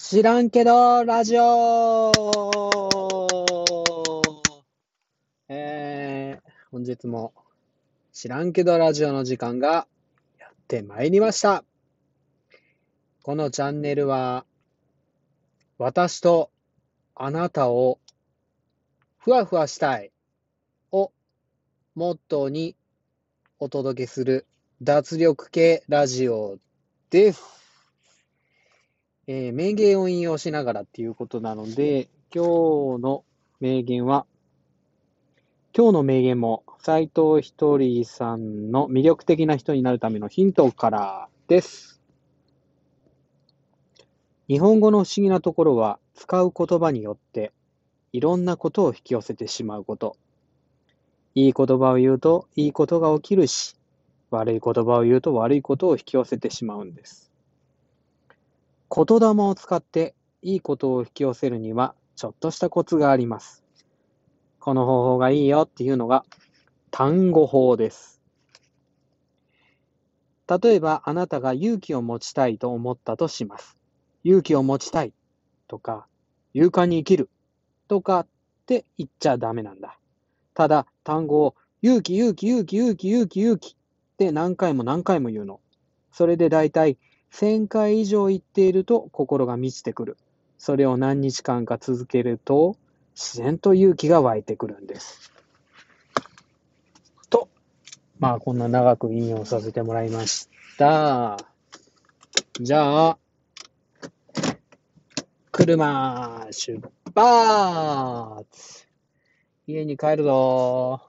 知らんけど、ラジオえー、本日も知らんけどラジオの時間がやってまいりました。このチャンネルは、私とあなたをふわふわしたいをモットーにお届けする脱力系ラジオです。えー名言を引用しながらっていうことなので、今日の名言は、今日の名言も斉藤ひとりさんの魅力的な人になるためのヒントからです。日本語の不思議なところは、使う言葉によっていろんなことを引き寄せてしまうこと。いい言葉を言うといいことが起きるし、悪い言葉を言うと悪いことを引き寄せてしまうんです。言霊を使っていいことを引き寄せるにはちょっとしたコツがあります。この方法がいいよっていうのが単語法です。例えばあなたが勇気を持ちたいと思ったとします。勇気を持ちたいとか勇敢に生きるとかって言っちゃダメなんだ。ただ単語を勇気勇気勇気勇気勇気勇気って何回も何回も言うの。それで大体1000回以上言っていると心が満ちてくる。それを何日間か続けると自然と勇気が湧いてくるんです。と、まあこんな長く引用させてもらいました。じゃあ、車出発家に帰るぞ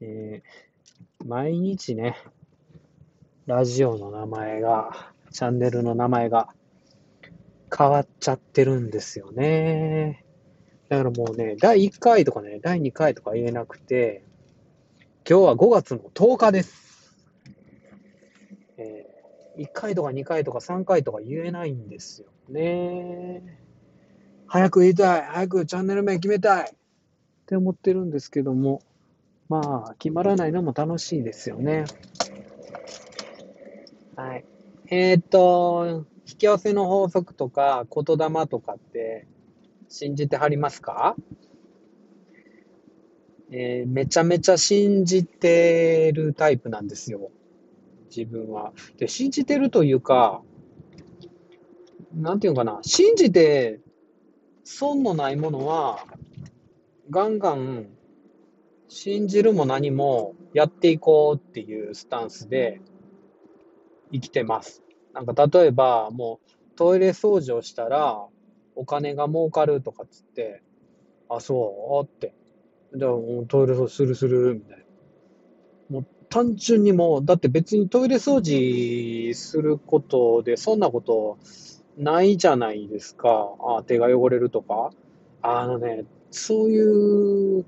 えー毎日ね、ラジオの名前が、チャンネルの名前が変わっちゃってるんですよね。だからもうね、第1回とかね、第2回とか言えなくて、今日は5月の10日です。え1回とか2回とか3回とか言えないんですよね。早く言いたい早くチャンネル名決めたいって思ってるんですけども、まあ、決まらないのも楽しいですよね。はい。えーっと、引き寄せの法則とか言霊とかって信じてはりますか？えーめちゃめちゃ信じてるタイプなんですよ。自分は。で、信じてるというか、なんていうのかな。信じて損のないものは、ガンガン信じるも何もやっていこうっていうスタンスで生きてます。なんか例えばもうトイレ掃除をしたらお金が儲かるとかっつって、あ、そう？って。じゃあもうトイレ掃除するするみたいな。もう単純にもう、だって別にトイレ掃除することでそんなことないじゃないですか。あ、手が汚れるとか。あのね、そういう、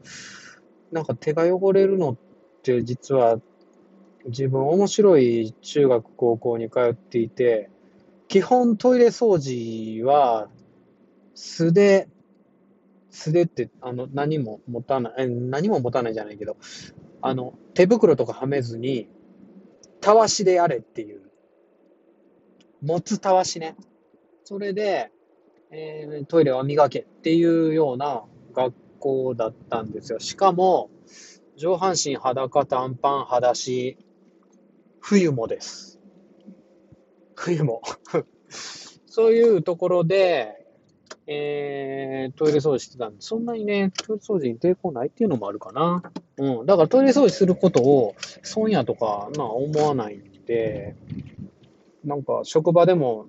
なんか手が汚れるのって実は自分面白い中学高校に通っていて、基本トイレ掃除は素で、素でってあの何も持たない、何も持たないじゃないけど、あの手袋とかはめずに、たわしでやれっていう。持つたわしね。それで、えートイレは磨けっていうような学校だったんですよ。しかも、上半身裸、短パン、裸足、冬もです。冬も。そういうところで、えートイレ掃除してたんで、そんなにね、トイレ掃除に抵抗ないっていうのもあるかな。うん。だからトイレ掃除することを損やとか、まあ思わないんで、なんか職場でも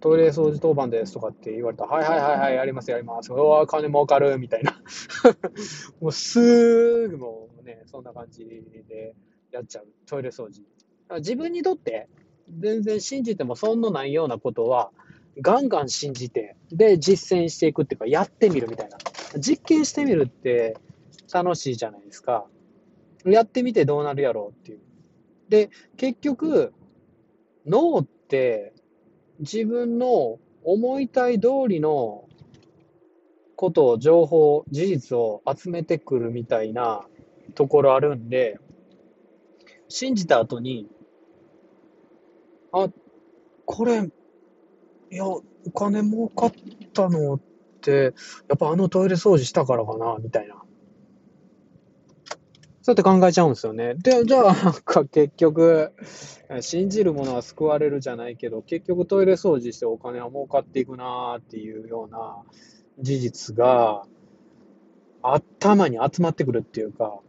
トイレ掃除当番ですとかって言われたら、はいはいはいはい、やりますやります。うわ、金儲かるみたいな。もうすぐもうね、そんな感じでやっちゃう。トイレ掃除。自分にとって全然信じても損のないようなことは、ガンガン信じて、で、実践していくっていうか、やってみるみたいな。実験してみるって楽しいじゃないですか。やってみてどうなるやろうっていう。で、結局、脳って自分の思いたい通りのことを、情報、事実を集めてくるみたいなところあるんで、信じた後に、あ、これ、いや、お金儲かったのって、やっぱあのトイレ掃除したからかな、みたいな。そうやって考えちゃうんですよね。で、じゃあ、なんか結局、信じる者は救われるじゃないけど、結局トイレ掃除してお金は儲かっていくなーっていうような事実が頭に集まってくるっていうか、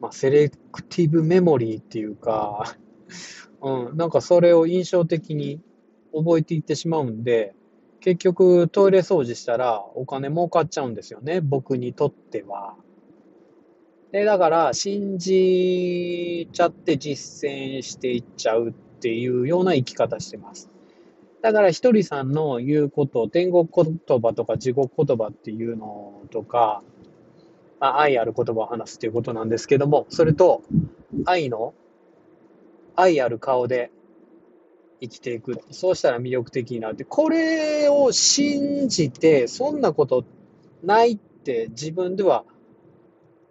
まあ、セレクティブメモリーっていうか、うん、なんかそれを印象的に覚えていってしまうんで、結局トイレ掃除したらお金儲かっちゃうんですよね、僕にとっては。で、だから信じちゃって実践していっちゃうっていうような生き方してます。だからひとりさんの言うこと、天国言葉とか地獄言葉っていうのとか、ま、愛ある言葉を話すということなんですけども、それと愛の、愛ある顔で生きていく。そうしたら魅力的になるって。これを信じて、そんなことないって自分では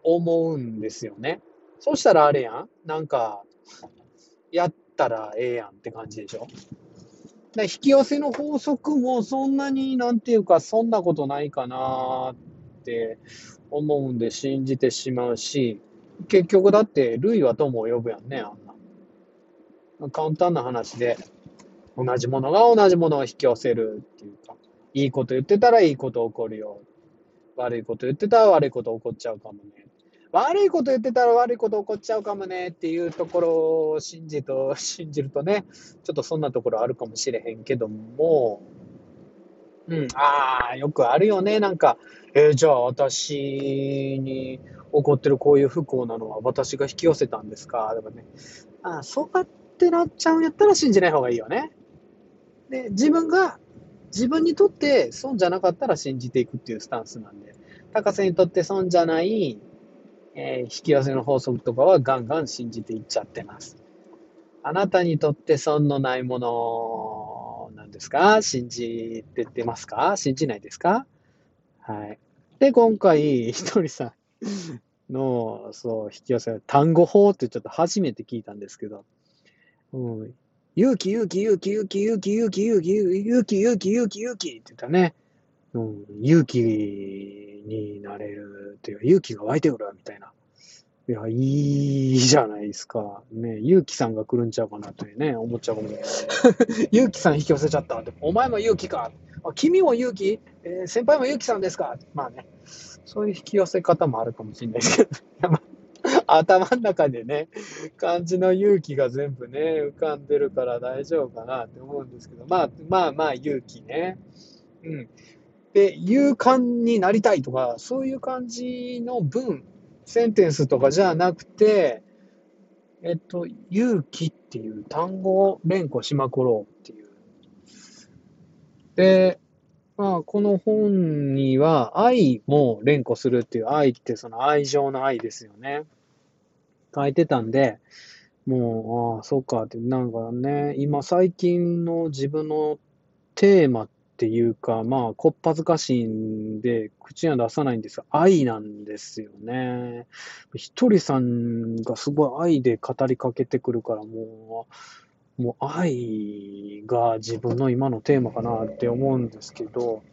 思うんですよね。そしたらあれやん。なんか、やったらええやんって感じでしょ。で引き寄せの法則もそんなになんていうか、そんなことないかなって思うんで信じてしまうし、結局だって、類は友を呼ぶやんね、あんな。簡単な話で、同じものが同じものを引き寄せるっていうか、いいこと言ってたらいいこと起こるよ。悪いこと言ってたら悪いこと起こっちゃうかもね。悪いこと言ってたら悪いこと起こっちゃうかもねっていうところを信じと、信じるとね、ちょっとそんなところあるかもしれへんけども、うん、ああ、よくあるよね。なんか、えーじゃあ私に起こってるこういう不幸なのは私が引き寄せたんですか？とかね。ああ、そうやっってなっちゃうんやったら信じない方がいいよね。で、自分が、自分にとって損じゃなかったら信じていくっていうスタンスなんで、高瀬にとって損じゃない、えー引き寄せの法則とかはガンガン信じていっちゃってます。あなたにとって損のないものなんですか？信じてってますか？信じないですか？はい。で、今回、ひとりさんの、そう、引き寄せ、単語法ってちょっと初めて聞いたんですけど、うん、勇気、勇気、勇気、勇気、勇気、勇気、勇気、勇気、勇気、勇気、勇気って言ったね、うん、勇気になれるっていうか、勇気が湧いてくるみたいな。いや、いいじゃないですか。ね、勇気さんが来るんちゃうかなというね、思っちゃうもね。勇気さん引き寄せちゃったって。お前も勇気か。あ君も勇気、えー先輩も勇気さんですか？まあね、そういう引き寄せ方もあるかもしれないですけど、頭の中でね、漢字の勇気が全部ね、浮かんでるから大丈夫かなって思うんですけど、まあまあまあ勇気ね。うん。で、勇敢になりたいとか、そういう感じの文、センテンスとかじゃなくて、えっと、勇気っていう単語を連呼しまくろうっていう。で、まあ、この本には愛も連呼するっていう愛ってその愛情の愛ですよね。書いてたんで、もう、ああ、そうかって、なんかね、今最近の自分のテーマっていうか、まあ、こっぱずかしいんで、口には出さないんですが、愛なんですよね。ひとりさんがすごい愛で語りかけてくるから、もう、もう愛が自分の今のテーマかなって思うんですけど、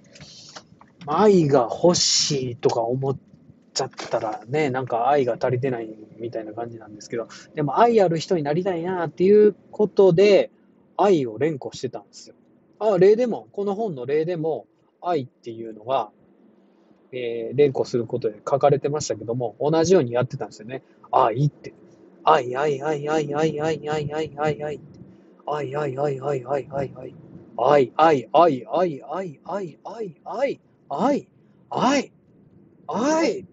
愛が欲しいとか思っちゃったらね、なんか愛が足りてないみたいな感じなんですけど、でも愛ある人になりたいなっていうことで、愛を連呼してたんですよ。あ、例でも、この本の例でも、愛っていうのが、えー連呼することで書かれてましたけども、同じようにやってたんですよね。愛って。愛、愛、愛、愛、愛、愛、愛、愛、愛、愛。愛、愛、愛、愛、愛、愛、愛。愛、愛、愛、愛、愛、愛、愛、愛、愛、愛、愛。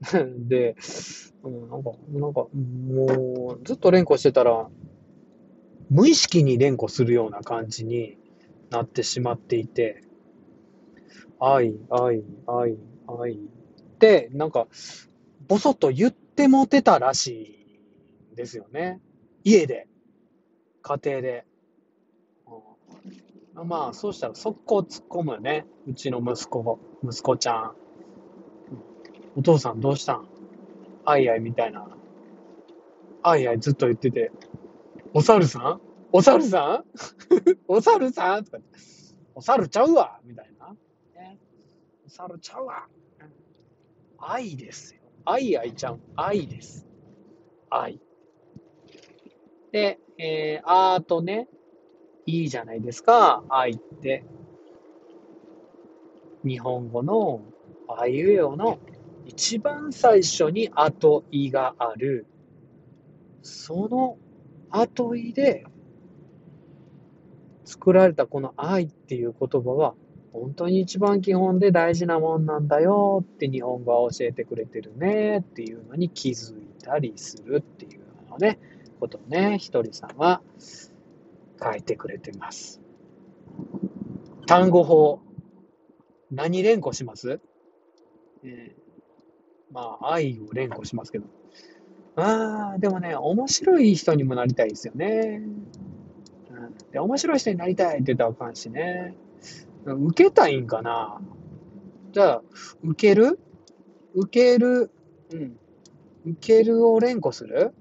で、うん、なんか、なんか、もう、ずっと連呼してたら、無意識に連呼するような感じになってしまっていて、愛、愛、愛、愛って、なんか、ぼそっと言ってもてたらしいんですよね。家で、家庭で。うんまあ、そうしたら速攻突っ込むよね。うちの息子、息子ちゃん。お父さんどうしたん？愛愛みたいな。愛愛ずっと言ってて、お猿さん？お猿さん？お猿さん？とか言ってお猿ちゃうわみたいな。ね、お猿ちゃうわ。愛ですよ。愛愛ちゃん。愛です。愛。で、えー、アートね。いいじゃないですか。愛って。日本語のあいうえおの一番最初に後いがある。その後いで作られたこの愛っていう言葉は本当に一番基本で大事なもんなんだよって日本語は教えてくれてるねっていうのに気づいたりするっていうのね、ことをね、ひとりさんは書いてくれてます。単語法。何連呼します？えー、まあ、愛を連呼しますけど。ああ、でもね、面白い人にもなりたいですよね。うん、で面白い人になりたいって言ったらあかんしね。受けたいんかな？じゃあ、受ける？受ける、うん。受けるを連呼する？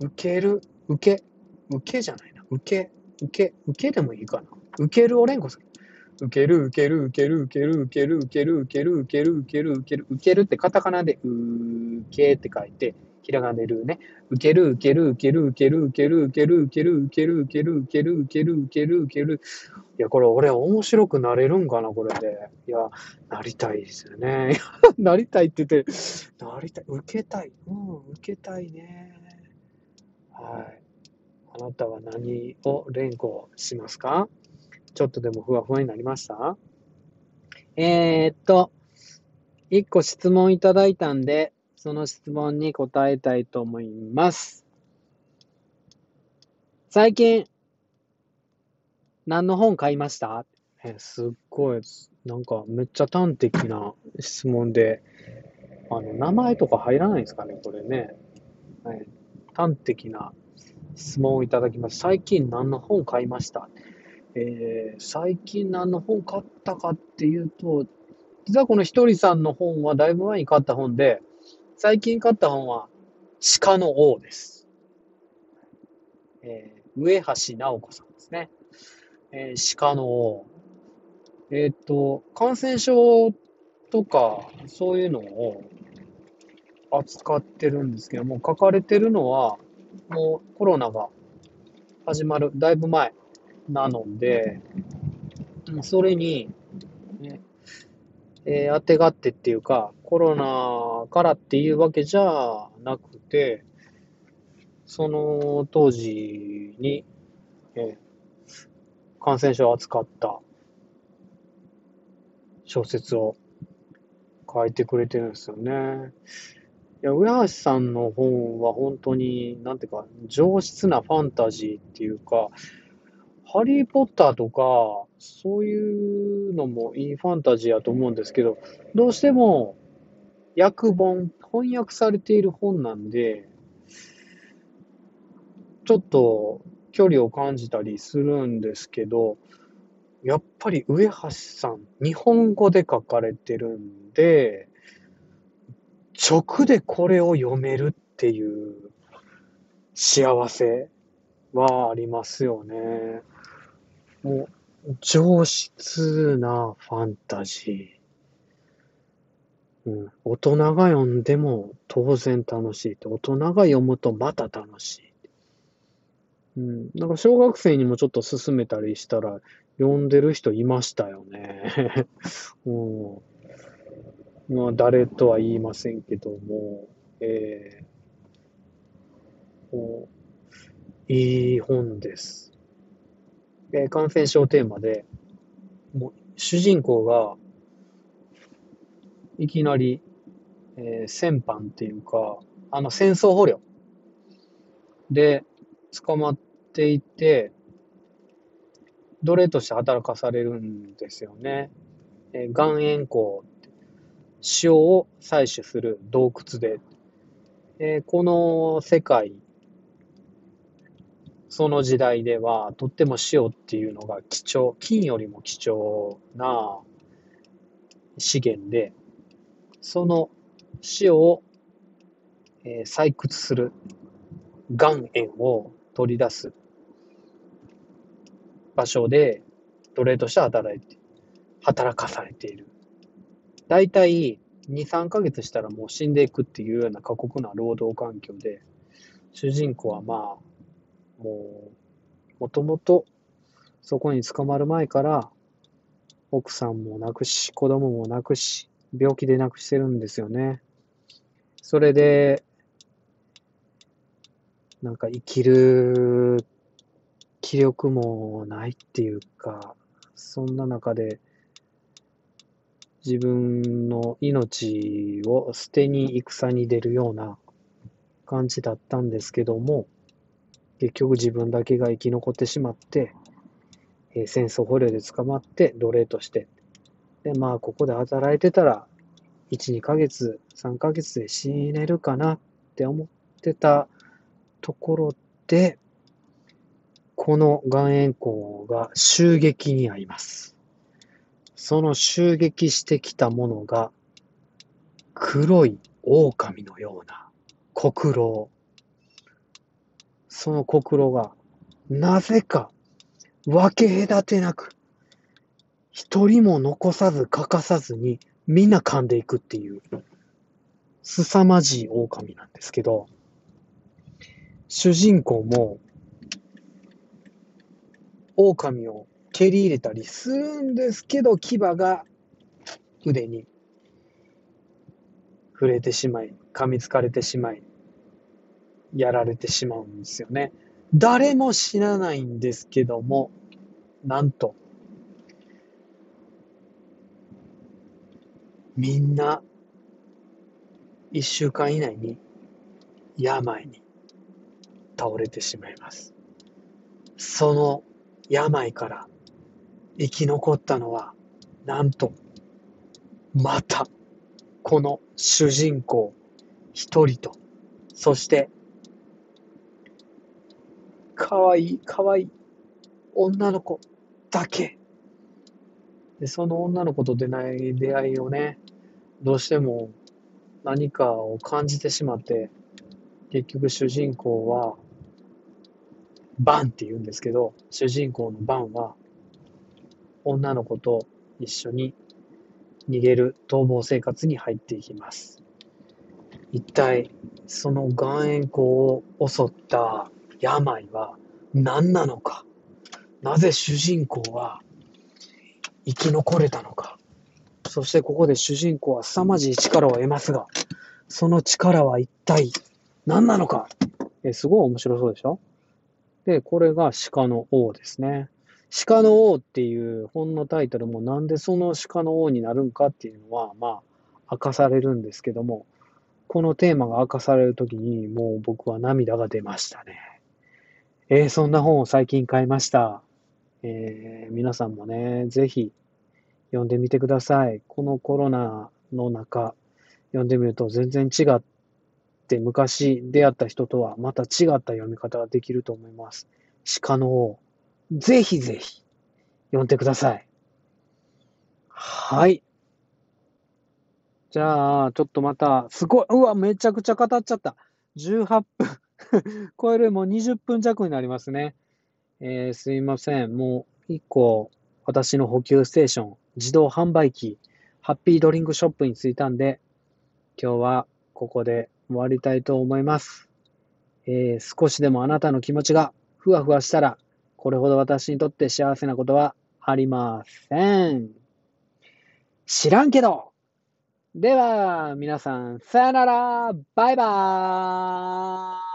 受ける、受け、受けじゃないな。受け、受け、受けでもいいかな。受けるを連呼する。受ける、受ける、受ける、受ける、受ける、受ける、受ける、受ける、受ける、受ける、受けるってカタカナで、受けって書いて、ひらがなでるね。受ける、受ける、受ける、受ける、受ける、受ける、受ける、受ける、受ける、受ける、受ける、受ける、受ける。いや、これ俺面白くなれるんかな、これで。いや、なりたいですよね。なりたいって言って、なりたい、受けたい。うん、受けたいね。はい。あなたは何を連呼しますか？ちょっとでもふわふわになりました？えー、っと、一個質問いただいたんで、その質問に答えたいと思います。最近、何の本買いました？えすっごい、なんかめっちゃ端的な質問で、あの、名前とか入らないんですかね、これね。はい、端的な質問をいただきます。最近何の本買いました？えー、最近何の本買ったかっていうと、実はこのひとりさんの本はだいぶ前に買った本で、最近買った本は、鹿の王です。えー、上橋直子さんですね。えー、鹿の王。えっ、と、感染症とか、そういうのを扱ってるんですけども、書かれてるのは、もうコロナが始まる、だいぶ前なので、それに、ね、えー、当てがってっていうか、コロナからっていうわけじゃなくて、その当時に、えー、感染症を扱った小説を書いてくれてるんですよね。いや、上橋さんの本は本当に、なんていうか、上質なファンタジーっていうか、ハリー・ポッターとか、そういうのもいいファンタジーやと思うんですけど、どうしても訳本、翻訳されている本なんで、ちょっと距離を感じたりするんですけど、やっぱり上橋さん、日本語で書かれてるんで、直でこれを読めるっていう幸せはありますよね。もう、上質なファンタジー。うん、大人が読んでも当然楽しい。大人が読むとまた楽しい。うん、なんか小学生にもちょっと勧めたりしたら、読んでる人いましたよね。うん、まあ、誰とは言いませんけども、えー、いい本です。えー、感染症テーマで、もう主人公が、いきなり、えー、戦犯っていうか、あの戦争捕虜で捕まっていて、奴隷として働かされるんですよね。えー、岩塩湖、塩を採取する洞窟で、えー、この世界その時代では、とっても塩っていうのが貴重、金よりも貴重な資源で、その塩を、採掘する岩塩を取り出す場所で奴隷として働いて、働かされている。大体2、3ヶ月したらもう死んでいくっていうような過酷な労働環境で、主人公はまあ、もう、もともとそこに捕まる前から、奥さんも亡くし、子供も亡くし、病気で亡くしてるんですよね。それで、なんか生きる気力もないっていうか、そんな中で自分の命を捨てに戦に出るような感じだったんですけども、結局自分だけが生き残ってしまって、えー、戦争捕虜で捕まって奴隷として、で、まあ、ここで働いてたら、1、2ヶ月、3ヶ月で死ねるかなって思ってたところで、この岩塩湖が襲撃にあります。その襲撃してきたものが、黒い狼のような黒狼。その黒狼が、なぜか分け隔てなく、一人も残さず欠かさずに、みんな噛んでいくっていう、凄まじい狼なんですけど、主人公も、狼を蹴り入れたりするんですけど、牙が腕に触れてしまい、噛みつかれてしまい、やられてしまうんですよね。誰も知らないんですけども、なんと、みんな、一週間以内に病に倒れてしまいます。その病から生き残ったのは、なんと、また、この主人公一人と、そしてかわいい、かわいい女の子だけ。で、その女の子と出ない出会いをね、どうしても何かを感じてしまって、結局主人公は、バンって言うんですけど、主人公のバンは、女の子と一緒に逃げる逃亡生活に入っていきます。一体、その岩塩湖を襲った病は何なのか？なぜ主人公は生き残れたのか？そしてここで主人公は凄まじい力を得ますが、その力は一体何なのか？えすごい面白そうでしょ？で、これが鹿の王ですね。鹿の王っていう本のタイトルもなんでその鹿の王になるんかっていうのは、まあ、明かされるんですけども、このテーマが明かされるときにもう僕は涙が出ましたね。えー、そんな本を最近買いました。えー、皆さんもね、ぜひ読んでみてください。このコロナの中、読んでみると全然違って昔出会った人とはまた違った読み方ができると思います。鹿の王、ぜひぜひ読んでください。はい。じゃあ、ちょっとまた、すごい、うわ、めちゃくちゃ語っちゃった。18分。超えるもう20分弱になりますね。えー、すいません。もう一個、私の補給ステーション、自動販売機、ハッピードリンクショップに着いたんで、今日はここで終わりたいと思います。えー、少しでもあなたの気持ちがふわふわしたら、これほど私にとって幸せなことはありません。知らんけどでは、皆さん、さよならバイバーイ